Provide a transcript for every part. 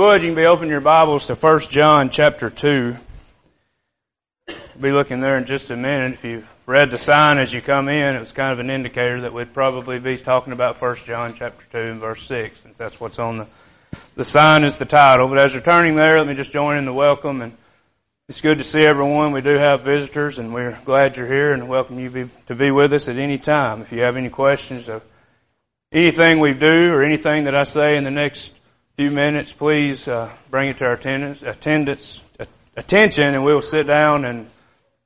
would, you can be opening your Bibles to 1 John chapter 2. We'll be looking there in just a minute. If you read the sign as you come in, it was kind of an indicator that we'd probably be talking about 1 John chapter 2 and verse 6, since that's what's on the, the sign is the title. But as you're turning there, let me just join in the welcome and it's good to see everyone. We do have visitors and we're glad you're here and welcome you to be with us at any time. If you have any questions of anything we do or anything that I say in the next few minutes, please uh, bring it to our attendance, attendance attention, and we'll sit down and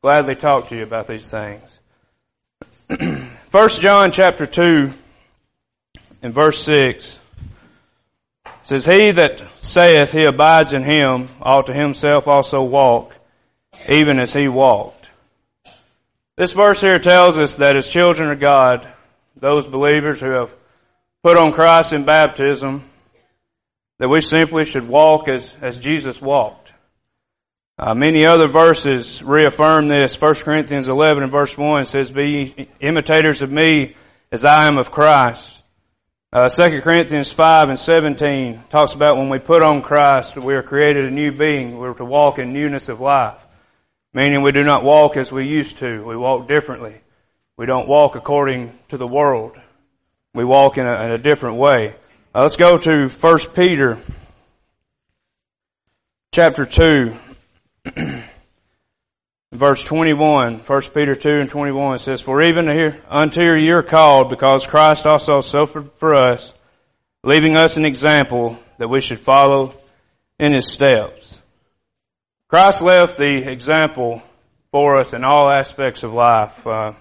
gladly talk to you about these things. First John chapter two, in verse six, says, "He that saith he abides in him ought to himself also walk, even as he walked." This verse here tells us that as children of God, those believers who have put on Christ in baptism, that we simply should walk as, as Jesus walked. Uh, many other verses reaffirm this. 1 Corinthians 11 and verse 1 says, Be imitators of me as I am of Christ. Uh, 2 Corinthians 5 and 17 talks about when we put on Christ, we are created a new being. We're to walk in newness of life. Meaning we do not walk as we used to. We walk differently. We don't walk according to the world. We walk in a, in a different way. Uh, let's go to 1 Peter chapter 2 verse 21. 1 Peter 2 and 21 says, For even here, unto you are called, because Christ also suffered for us, leaving us an example that we should follow in his steps. Christ left the example for us in all aspects of life, uh,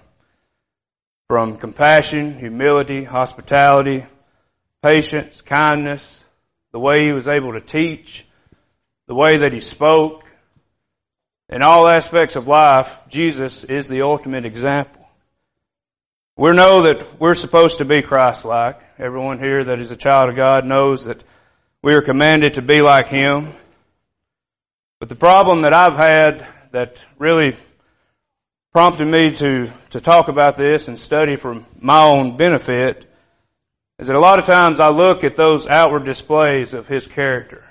from compassion, humility, hospitality, patience, kindness, the way he was able to teach, the way that he spoke. In all aspects of life, Jesus is the ultimate example. We know that we're supposed to be Christ-like. Everyone here that is a child of God knows that we are commanded to be like Him. But the problem that I've had that really prompted me to, to talk about this and study for my own benefit is that a lot of times I look at those outward displays of his character.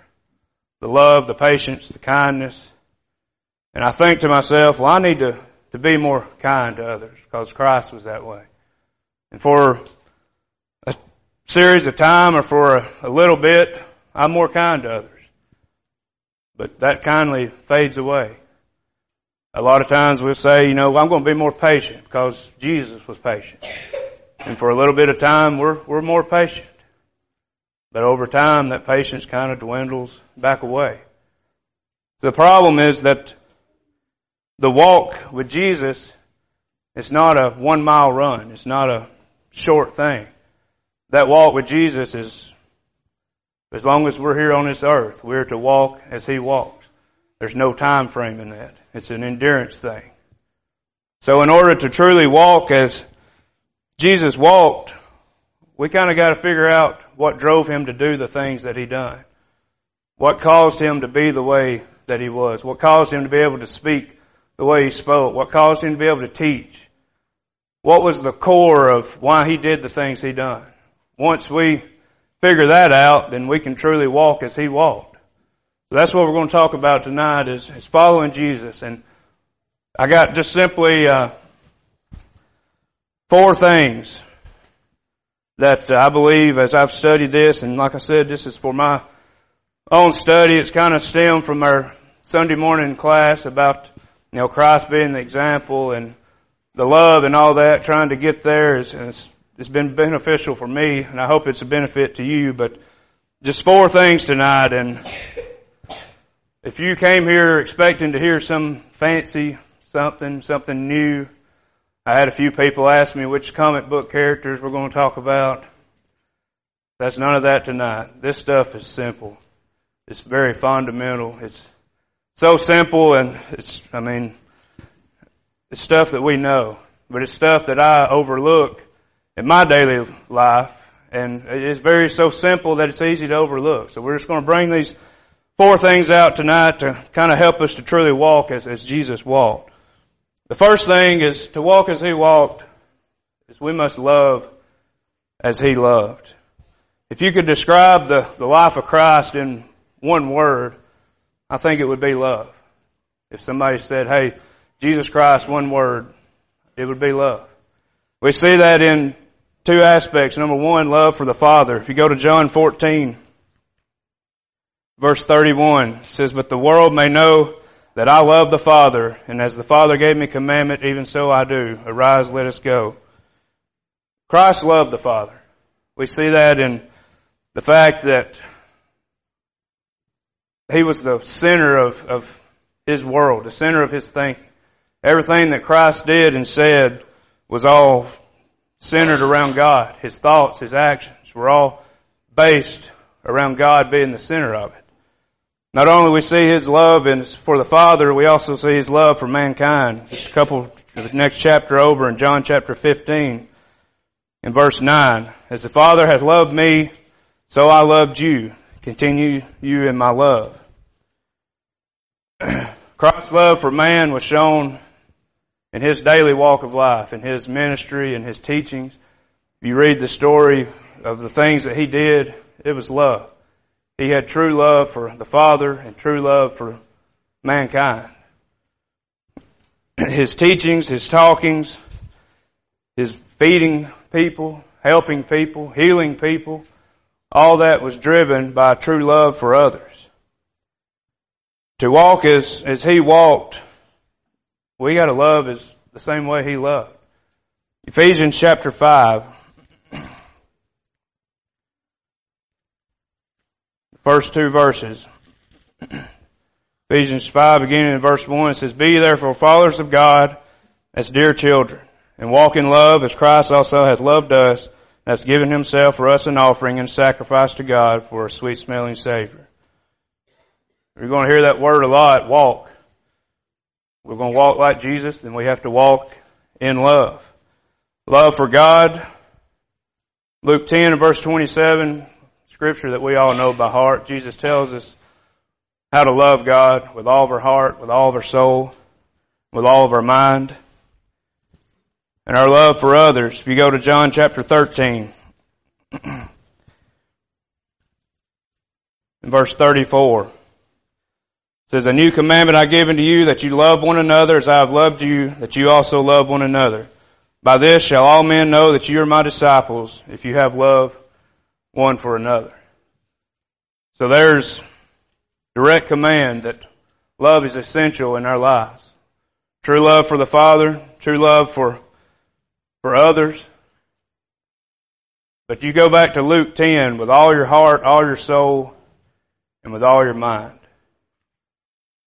The love, the patience, the kindness. And I think to myself, well, I need to, to be more kind to others because Christ was that way. And for a series of time or for a, a little bit, I'm more kind to others. But that kindly fades away. A lot of times we'll say, you know, I'm going to be more patient because Jesus was patient. And for a little bit of time, we're, we're more patient. But over time, that patience kind of dwindles back away. The problem is that the walk with Jesus is not a one mile run. It's not a short thing. That walk with Jesus is, as long as we're here on this earth, we're to walk as He walked. There's no time frame in that. It's an endurance thing. So in order to truly walk as Jesus walked, we kind of got to figure out what drove him to do the things that he done. What caused him to be the way that he was? What caused him to be able to speak the way he spoke? What caused him to be able to teach? What was the core of why he did the things he done? Once we figure that out, then we can truly walk as he walked. So that's what we're going to talk about tonight is, is following Jesus. And I got just simply uh, four things that I believe as I've studied this, and like I said, this is for my own study. It's kind of stemmed from our Sunday morning class about, you know, Christ being the example and the love and all that, trying to get there is, is it's been beneficial for me, and I hope it's a benefit to you, but just four things tonight, and if you came here expecting to hear some fancy something, something new, I had a few people ask me which comic book characters we're going to talk about. That's none of that tonight. This stuff is simple. It's very fundamental. It's so simple and it's, I mean, it's stuff that we know, but it's stuff that I overlook in my daily life and it's very so simple that it's easy to overlook. So we're just going to bring these four things out tonight to kind of help us to truly walk as, as Jesus walked. The first thing is to walk as He walked, is we must love as He loved. If you could describe the, the life of Christ in one word, I think it would be love. If somebody said, hey, Jesus Christ, one word, it would be love. We see that in two aspects. Number one, love for the Father. If you go to John 14, verse 31, it says, But the world may know that I love the Father, and as the Father gave me commandment, even so I do. Arise, let us go. Christ loved the Father. We see that in the fact that He was the center of, of His world, the center of His thinking. Everything that Christ did and said was all centered around God. His thoughts, His actions were all based around God being the center of it. Not only we see His love for the Father, we also see His love for mankind. Just a couple, the next chapter over in John chapter 15, in verse 9. As the Father has loved me, so I loved you. Continue you in my love. Christ's love for man was shown in his daily walk of life, in his ministry, and his teachings. If you read the story of the things that he did, it was love. He had true love for the Father and true love for mankind. His teachings, his talkings, his feeding people, helping people, healing people, all that was driven by true love for others. To walk as, as he walked, we gotta love as the same way he loved. Ephesians chapter 5. First two verses. Ephesians 5, beginning in verse 1, it says, Be therefore followers of God as dear children, and walk in love as Christ also hath loved us, and hath given himself for us an offering and sacrifice to God for a sweet smelling Savior. You're going to hear that word a lot, walk. We're going to walk like Jesus, then we have to walk in love. Love for God. Luke 10 and verse 27 scripture that we all know by heart. Jesus tells us how to love God with all of our heart, with all of our soul, with all of our mind. And our love for others. If you go to John chapter 13, in verse 34, it says, A new commandment I give unto you, that you love one another as I have loved you, that you also love one another. By this shall all men know that you are my disciples, if you have love one for another. So there's direct command that love is essential in our lives. True love for the Father, true love for, for others. But you go back to Luke 10 with all your heart, all your soul, and with all your mind.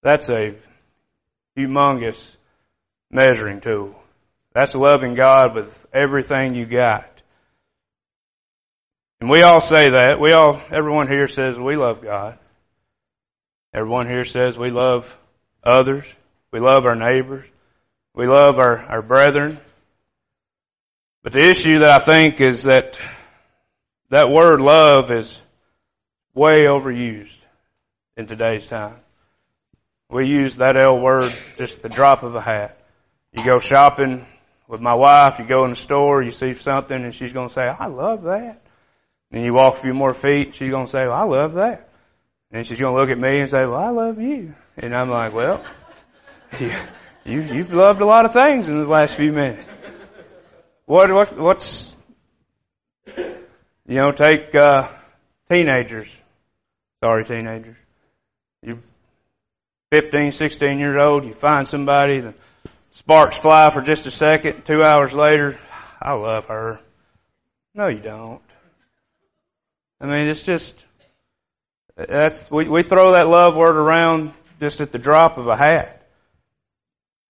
That's a humongous measuring tool. That's loving God with everything you got. And we all say that. We all, everyone here says we love God. Everyone here says we love others. We love our neighbors. We love our, our brethren. But the issue that I think is that that word love is way overused in today's time. We use that L word just the drop of a hat. You go shopping with my wife, you go in the store, you see something and she's going to say, I love that. And you walk a few more feet, she's going to say, well, I love that. And she's going to look at me and say, well, I love you. And I'm like, well, you, you, you've loved a lot of things in the last few minutes. What, what, what's, you know, take, uh, teenagers. Sorry, teenagers. You're 15, 16 years old, you find somebody, the sparks fly for just a second, two hours later, I love her. No, you don't. I mean, it's just, that's, we, we throw that love word around just at the drop of a hat.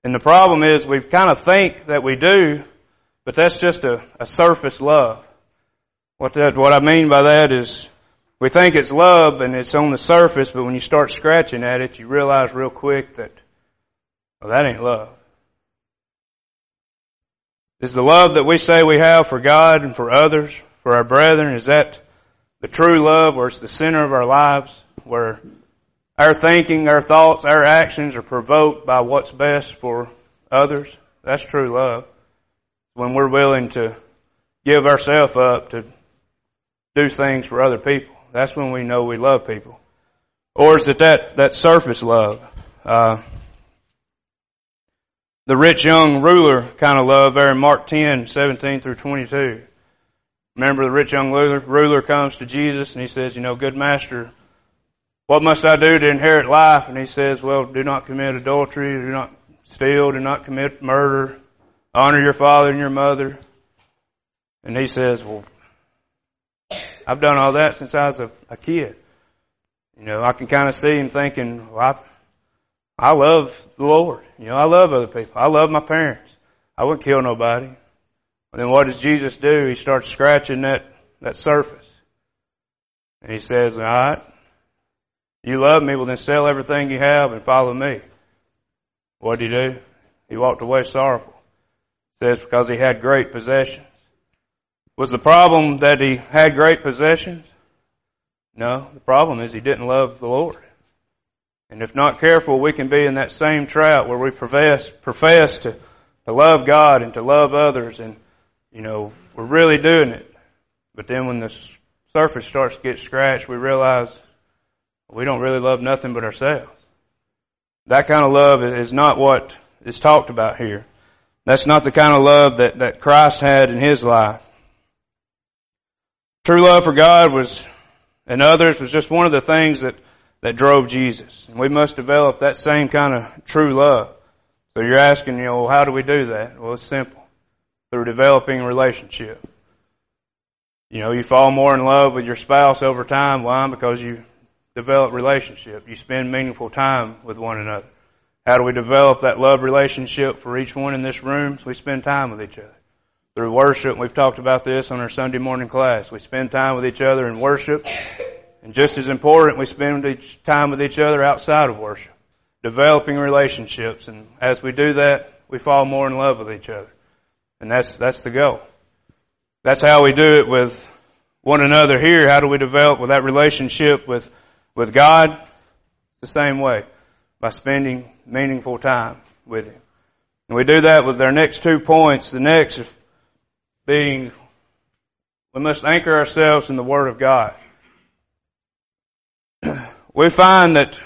And the problem is we kind of think that we do, but that's just a, a surface love. What that, what I mean by that is we think it's love and it's on the surface, but when you start scratching at it, you realize real quick that, well, that ain't love. Is the love that we say we have for God and for others, for our brethren, is that the true love where it's the center of our lives, where our thinking, our thoughts, our actions are provoked by what's best for others. That's true love. When we're willing to give ourselves up to do things for other people. That's when we know we love people. Or is it that, that surface love? Uh, the rich young ruler kind of love there in Mark 10, 17 through 22. Remember the rich young ruler, comes to Jesus and he says, you know, good master, what must I do to inherit life? And he says, well, do not commit adultery, do not steal, do not commit murder, honor your father and your mother. And he says, well, I've done all that since I was a, a kid. You know, I can kind of see him thinking, well, I, I love the Lord. You know, I love other people. I love my parents. I wouldn't kill nobody. Then what does Jesus do? He starts scratching that, that surface. And he says, all right, you love me, well then sell everything you have and follow me. What did he do? He walked away sorrowful. It says because he had great possessions. Was the problem that he had great possessions? No, the problem is he didn't love the Lord. And if not careful, we can be in that same trap where we profess, profess to, to love God and to love others and, you know, we're really doing it. But then when the surface starts to get scratched, we realize we don't really love nothing but ourselves. That kind of love is not what is talked about here. That's not the kind of love that, that Christ had in his life. True love for God was, and others was just one of the things that, that drove Jesus. And we must develop that same kind of true love. So you're asking, you know, how do we do that? Well, it's simple. Through developing relationship. You know, you fall more in love with your spouse over time. Why? Because you develop relationship. You spend meaningful time with one another. How do we develop that love relationship for each one in this room? So we spend time with each other. Through worship, we've talked about this on our Sunday morning class. We spend time with each other in worship. And just as important, we spend time with each other outside of worship. Developing relationships. And as we do that, we fall more in love with each other. And that's, that's the goal. That's how we do it with one another here. How do we develop with that relationship with with God, it's the same way, by spending meaningful time with Him. And we do that with our next two points. The next being, we must anchor ourselves in the Word of God. we find that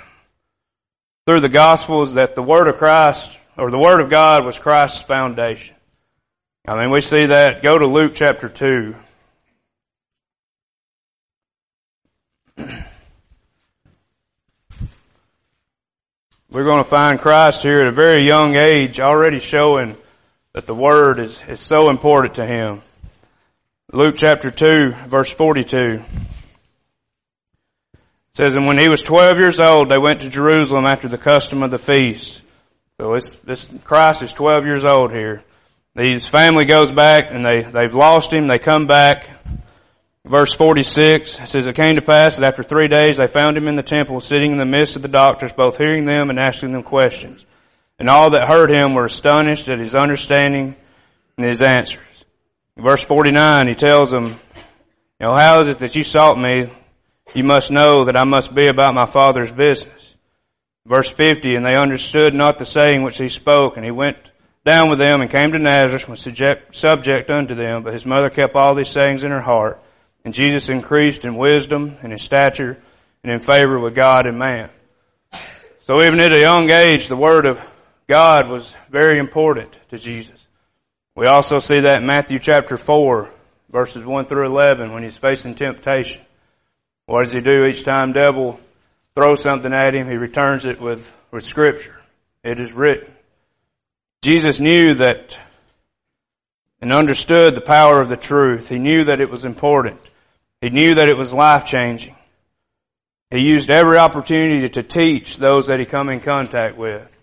through the Gospels that the Word of Christ, or the Word of God was Christ's foundation. I mean, we see that. Go to Luke chapter 2. We're going to find Christ here at a very young age already showing that the Word is, is so important to Him. Luke chapter 2 verse 42 says, And when he was 12 years old, they went to Jerusalem after the custom of the feast. So this Christ is 12 years old here. His family goes back and they, they've lost him. They come back Verse 46 says, It came to pass that after three days they found him in the temple, sitting in the midst of the doctors, both hearing them and asking them questions. And all that heard him were astonished at his understanding and his answers. Verse 49, he tells them, You know, how is it that you sought me? You must know that I must be about my Father's business. Verse 50, And they understood not the saying which he spoke, and he went down with them and came to Nazareth, and was subject, subject unto them, but his mother kept all these sayings in her heart. And Jesus increased in wisdom and in stature and in favor with God and man. So even at a young age, the Word of God was very important to Jesus. We also see that in Matthew chapter 4, verses 1 through 11, when he's facing temptation. What does he do each time devil throws something at him? He returns it with, with scripture. It is written. Jesus knew that and understood the power of the truth. He knew that it was important. He knew that it was life changing. He used every opportunity to teach those that he come in contact with.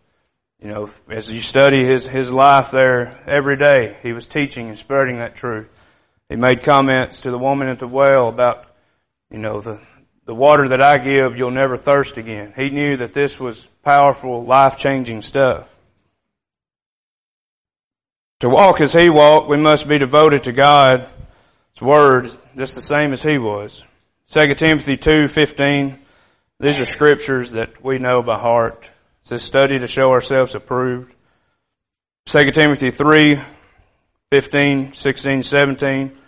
You know, as you study his, his life there every day, he was teaching and spreading that truth. He made comments to the woman at the well about, you know, the, the water that I give, you'll never thirst again. He knew that this was powerful, life changing stuff. To walk as he walked, we must be devoted to God's word just the same as he was. 2 Timothy 2:15 These are scriptures that we know by heart. It says study to show ourselves approved. 2 Timothy 3 15, 16, 17.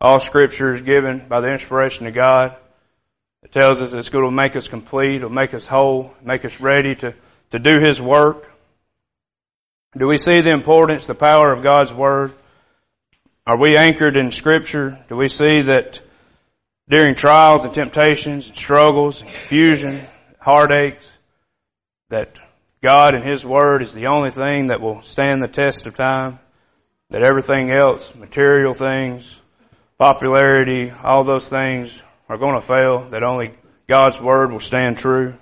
All scripture is given by the inspiration of God. It tells us it's going to make us complete, it'll make us whole, make us ready to, to do His work. Do we see the importance, the power of God's Word? Are we anchored in Scripture? Do we see that during trials and temptations and struggles and confusion, heartaches, that God and His Word is the only thing that will stand the test of time? That everything else, material things, popularity, all those things are going to fail, that only God's Word will stand true?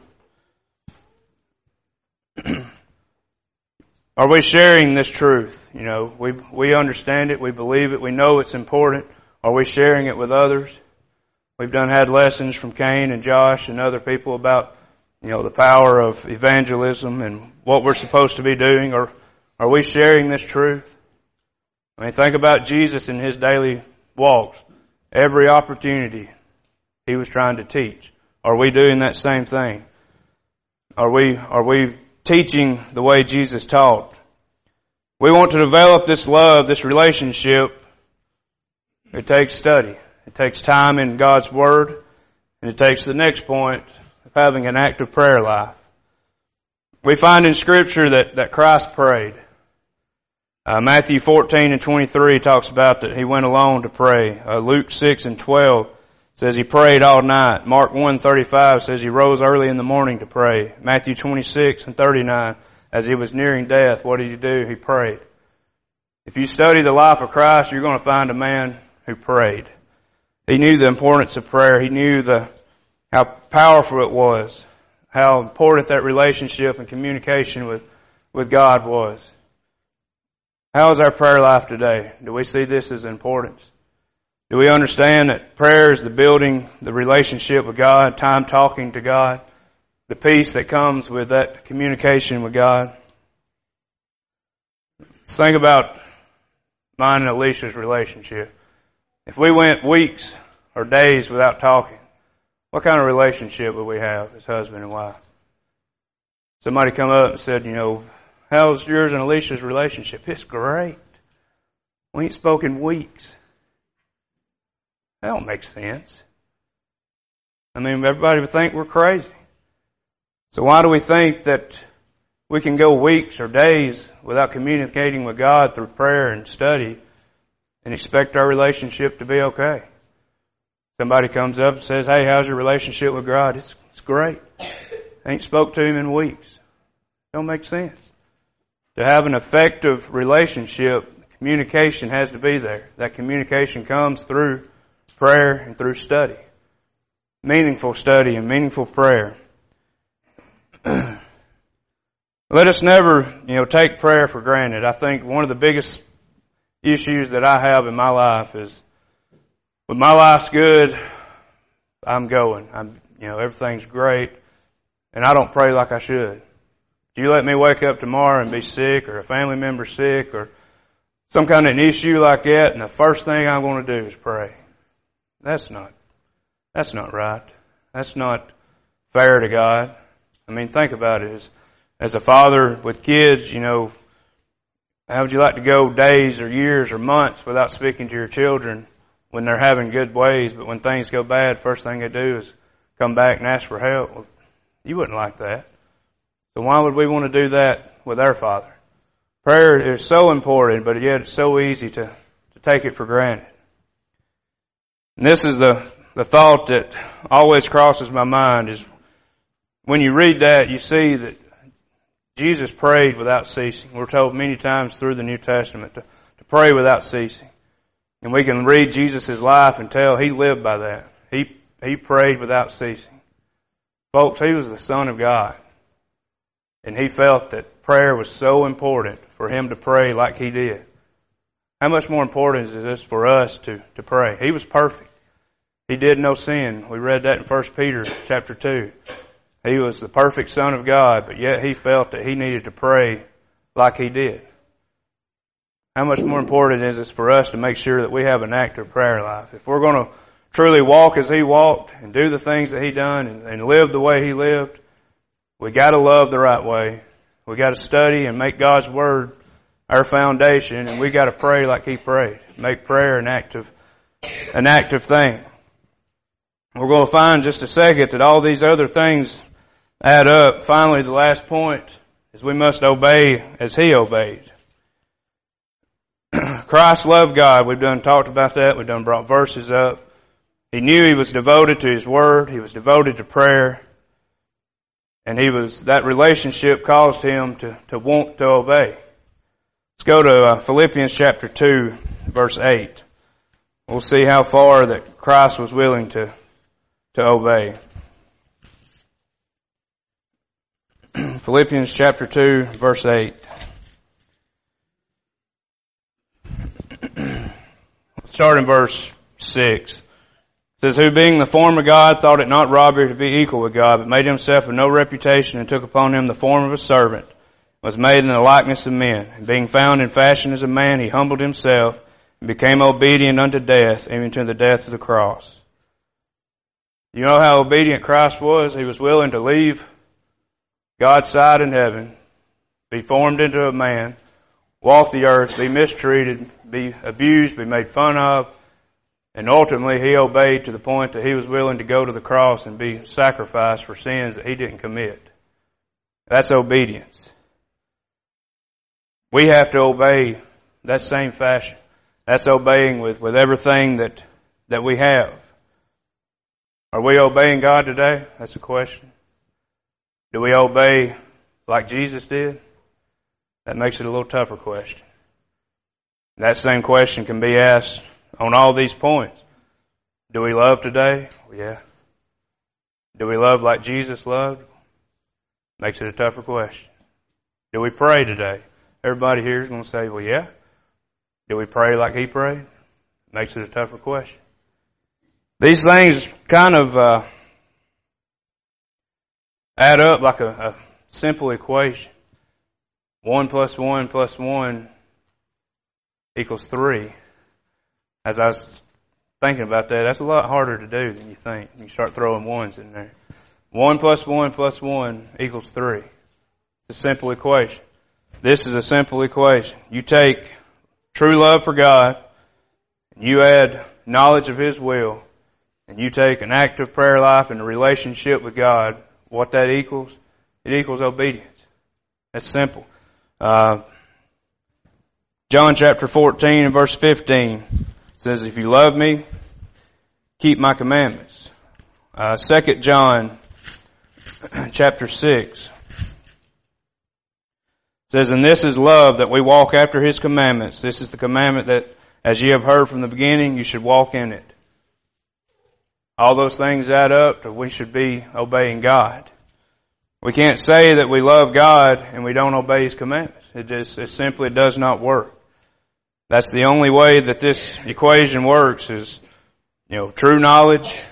Are we sharing this truth? You know, we, we understand it, we believe it, we know it's important. Are we sharing it with others? We've done had lessons from Cain and Josh and other people about, you know, the power of evangelism and what we're supposed to be doing. Or are we sharing this truth? I mean, think about Jesus in his daily walks. Every opportunity he was trying to teach. Are we doing that same thing? Are we, are we teaching the way Jesus taught. We want to develop this love, this relationship. It takes study. It takes time in God's Word. And it takes the next point of having an active prayer life. We find in Scripture that, that Christ prayed. Uh, Matthew 14 and 23 talks about that he went alone to pray. Uh, Luke 6 and 12 says he prayed all night. Mark 1:35 says he rose early in the morning to pray. Matthew 26 and 39 as he was nearing death, what did he do? He prayed. If you study the life of Christ, you're going to find a man who prayed. He knew the importance of prayer. He knew the how powerful it was, how important that relationship and communication with with God was. How is our prayer life today? Do we see this as importance? Do we understand that prayer is the building the relationship with God, time talking to God, the peace that comes with that communication with God? Let's think about mine and Alicia's relationship. If we went weeks or days without talking, what kind of relationship would we have as husband and wife? Somebody come up and said, you know, how's yours and Alicia's relationship? It's great. We ain't spoken weeks. That don't make sense. I mean, everybody would think we're crazy. So why do we think that we can go weeks or days without communicating with God through prayer and study and expect our relationship to be okay? Somebody comes up and says, Hey, how's your relationship with God? It's, it's great. I ain't spoke to him in weeks. Don't make sense. To have an effective relationship, communication has to be there. That communication comes through prayer and through study. Meaningful study and meaningful prayer. Let us never, you know, take prayer for granted. I think one of the biggest issues that I have in my life is when my life's good, I'm going. I'm, you know, everything's great, and I don't pray like I should. Do you let me wake up tomorrow and be sick or a family member sick or some kind of an issue like that, and the first thing I'm going to do is pray. That's not, that's not right. That's not fair to God. I mean, think about it. As, as a father with kids, you know, how would you like to go days or years or months without speaking to your children when they're having good ways, but when things go bad, first thing they do is come back and ask for help? Well, you wouldn't like that. So why would we want to do that with our Father? Prayer is so important, but yet it's so easy to, to take it for granted. And this is the, the thought that always crosses my mind is when you read that, you see that Jesus prayed without ceasing. We're told many times through the New Testament to, to pray without ceasing. And we can read Jesus' life and tell he lived by that. He, he prayed without ceasing. Folks, he was the Son of God. And he felt that prayer was so important for him to pray like he did. How much more important is this for us to, to pray? He was perfect. He did no sin. We read that in 1 Peter chapter 2. He was the perfect Son of God, but yet he felt that he needed to pray like he did. How much more important is it for us to make sure that we have an active prayer life? If we're going to truly walk as he walked and do the things that he done and, and live the way he lived, we got to love the right way. We got to study and make God's word our foundation, and we got to pray like He prayed. Make prayer an active, an active thing. we're going to find in just a second that all these other things add up. Finally, the last point is we must obey as He obeyed. Christ loved God. We've done talked about that. We've done brought verses up. He knew he was devoted to his word. He was devoted to prayer. And he was, that relationship caused him to, to want to obey. Go to uh, Philippians chapter 2, verse 8. We'll see how far that Christ was willing to, to obey. Philippians chapter 2, verse 8. Start in verse 6 says, Who being the form of God thought it not robbery to be equal with God, but made himself of no reputation and took upon him the form of a servant, was made in the likeness of men. And being found in fashion as a man, he humbled himself and became obedient unto death, even to the death of the cross. You know how obedient Christ was? He was willing to leave God's side in heaven, be formed into a man, walk the earth, be mistreated, be abused, be made fun of, and ultimately, he obeyed to the point that he was willing to go to the cross and be sacrificed for sins that he didn't commit. That's obedience. We have to obey that same fashion. That's obeying with, with everything that, that we have. Are we obeying God today? That's a question. Do we obey like Jesus did? That makes it a little tougher question. That same question can be asked on all these points. Do we love today? Yeah. Do we love like Jesus loved? Makes it a tougher question. Do we pray today? Everybody here is going to say, well, yeah. Do we pray like he prayed? Makes it a tougher question. These things kind of uh, add up like a, a simple equation. One plus one plus one equals three as I was thinking about that, that's a lot harder to do than you think. You start throwing ones in there. One plus one plus one equals three. It's a simple equation. This is a simple equation. You take true love for God, and you add knowledge of His will, and you take an active prayer life and a relationship with God, what that equals? It equals obedience. That's simple. Uh, John chapter 14 and verse 15 says, if you love me, keep my commandments. Uh, 2 John chapter 6 says, And this is love that we walk after his commandments. This is the commandment that, as ye have heard from the beginning, you should walk in it. All those things add up to we should be obeying God. We can't say that we love God and we don't obey His commandments. It just, it simply does not work. That's the only way that this equation works is, you know, true knowledge,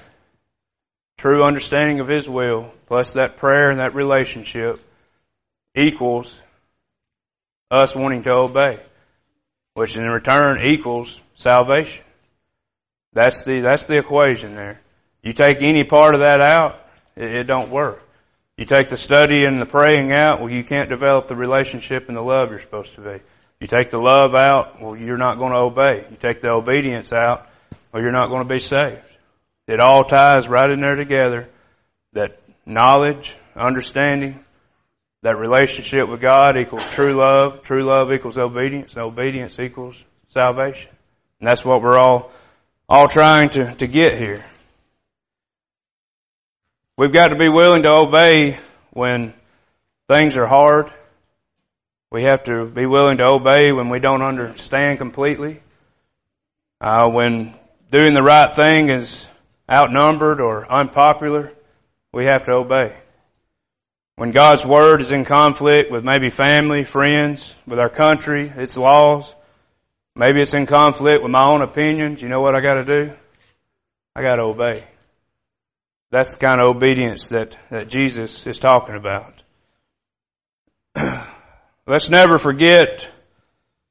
true understanding of His will, plus that prayer and that relationship equals us wanting to obey, which in return equals salvation. That's the, that's the equation there. You take any part of that out, it, it don't work. You take the study and the praying out, well, you can't develop the relationship and the love you're supposed to be. You take the love out, well, you're not going to obey. You take the obedience out, well, you're not going to be saved. It all ties right in there together. That knowledge, understanding, that relationship with God equals true love. True love equals obedience. Obedience equals salvation. And that's what we're all, all trying to, to get here. We've got to be willing to obey when things are hard we have to be willing to obey when we don't understand completely. Uh, when doing the right thing is outnumbered or unpopular, we have to obey. When God's Word is in conflict with maybe family, friends, with our country, its laws, maybe it's in conflict with my own opinions, you know what I gotta do? I gotta obey. That's the kind of obedience that, that Jesus is talking about. Let's never forget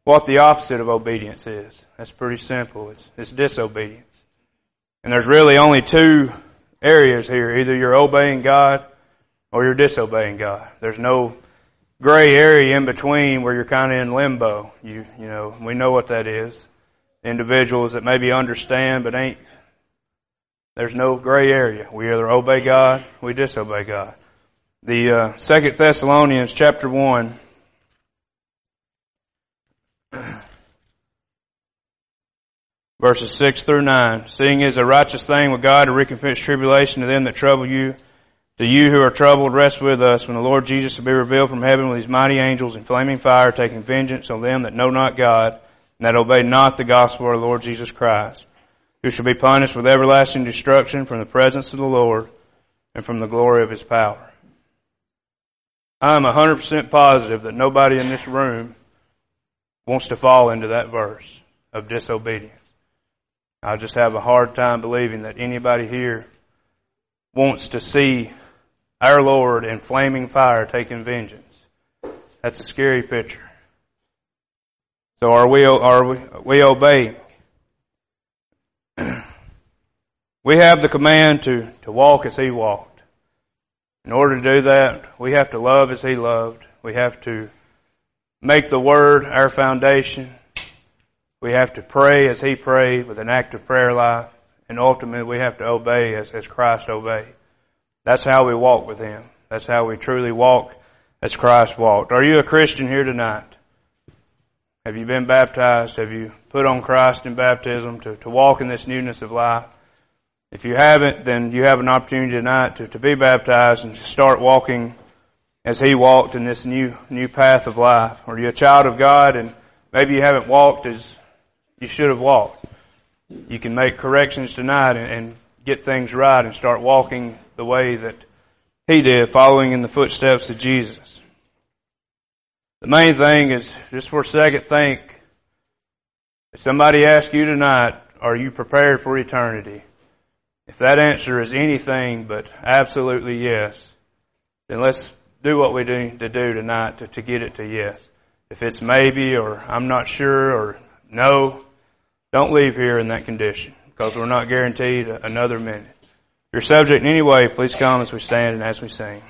what the opposite of obedience is. That's pretty simple. It's, it's disobedience. And there's really only two areas here. Either you're obeying God or you're disobeying God. There's no gray area in between where you're kind of in limbo. You, you know, we know what that is. Individuals that maybe understand but ain't, There's no gray area. We either obey God, we disobey God. The uh, Second Thessalonians chapter one. Verses 6 through 9. Seeing is a righteous thing with God to recompense tribulation to them that trouble you, to you who are troubled, rest with us when the Lord Jesus will be revealed from heaven with his mighty angels in flaming fire, taking vengeance on them that know not God, and that obey not the gospel of our Lord Jesus Christ, who shall be punished with everlasting destruction from the presence of the Lord and from the glory of his power. I am 100% positive that nobody in this room wants to fall into that verse of disobedience. I just have a hard time believing that anybody here wants to see our Lord in flaming fire taking vengeance. That's a scary picture. So are we, are we, we obeying? we have the command to, to walk as He walked. In order to do that, we have to love as He loved. We have to make the Word our foundation. We have to pray as He prayed with an active prayer life. And ultimately, we have to obey as, as Christ obeyed. That's how we walk with Him. That's how we truly walk as Christ walked. Are you a Christian here tonight? Have you been baptized? Have you put on Christ in baptism to, to walk in this newness of life? If you haven't, then you have an opportunity tonight to, to be baptized and to start walking as He walked in this new, new path of life. Are you a child of God and maybe you haven't walked as you should have walked? You can make corrections tonight and, and get things right and start walking the way that he did, following in the footsteps of Jesus. The main thing is just for a second think, if somebody asks you tonight, are you prepared for eternity? If that answer is anything but absolutely yes, then let's do what we need to do tonight to, to get it to yes. If it's maybe or I'm not sure or no, don't leave here in that condition because we're not guaranteed another minute. If you're subject in any way, please come as we stand and as we sing.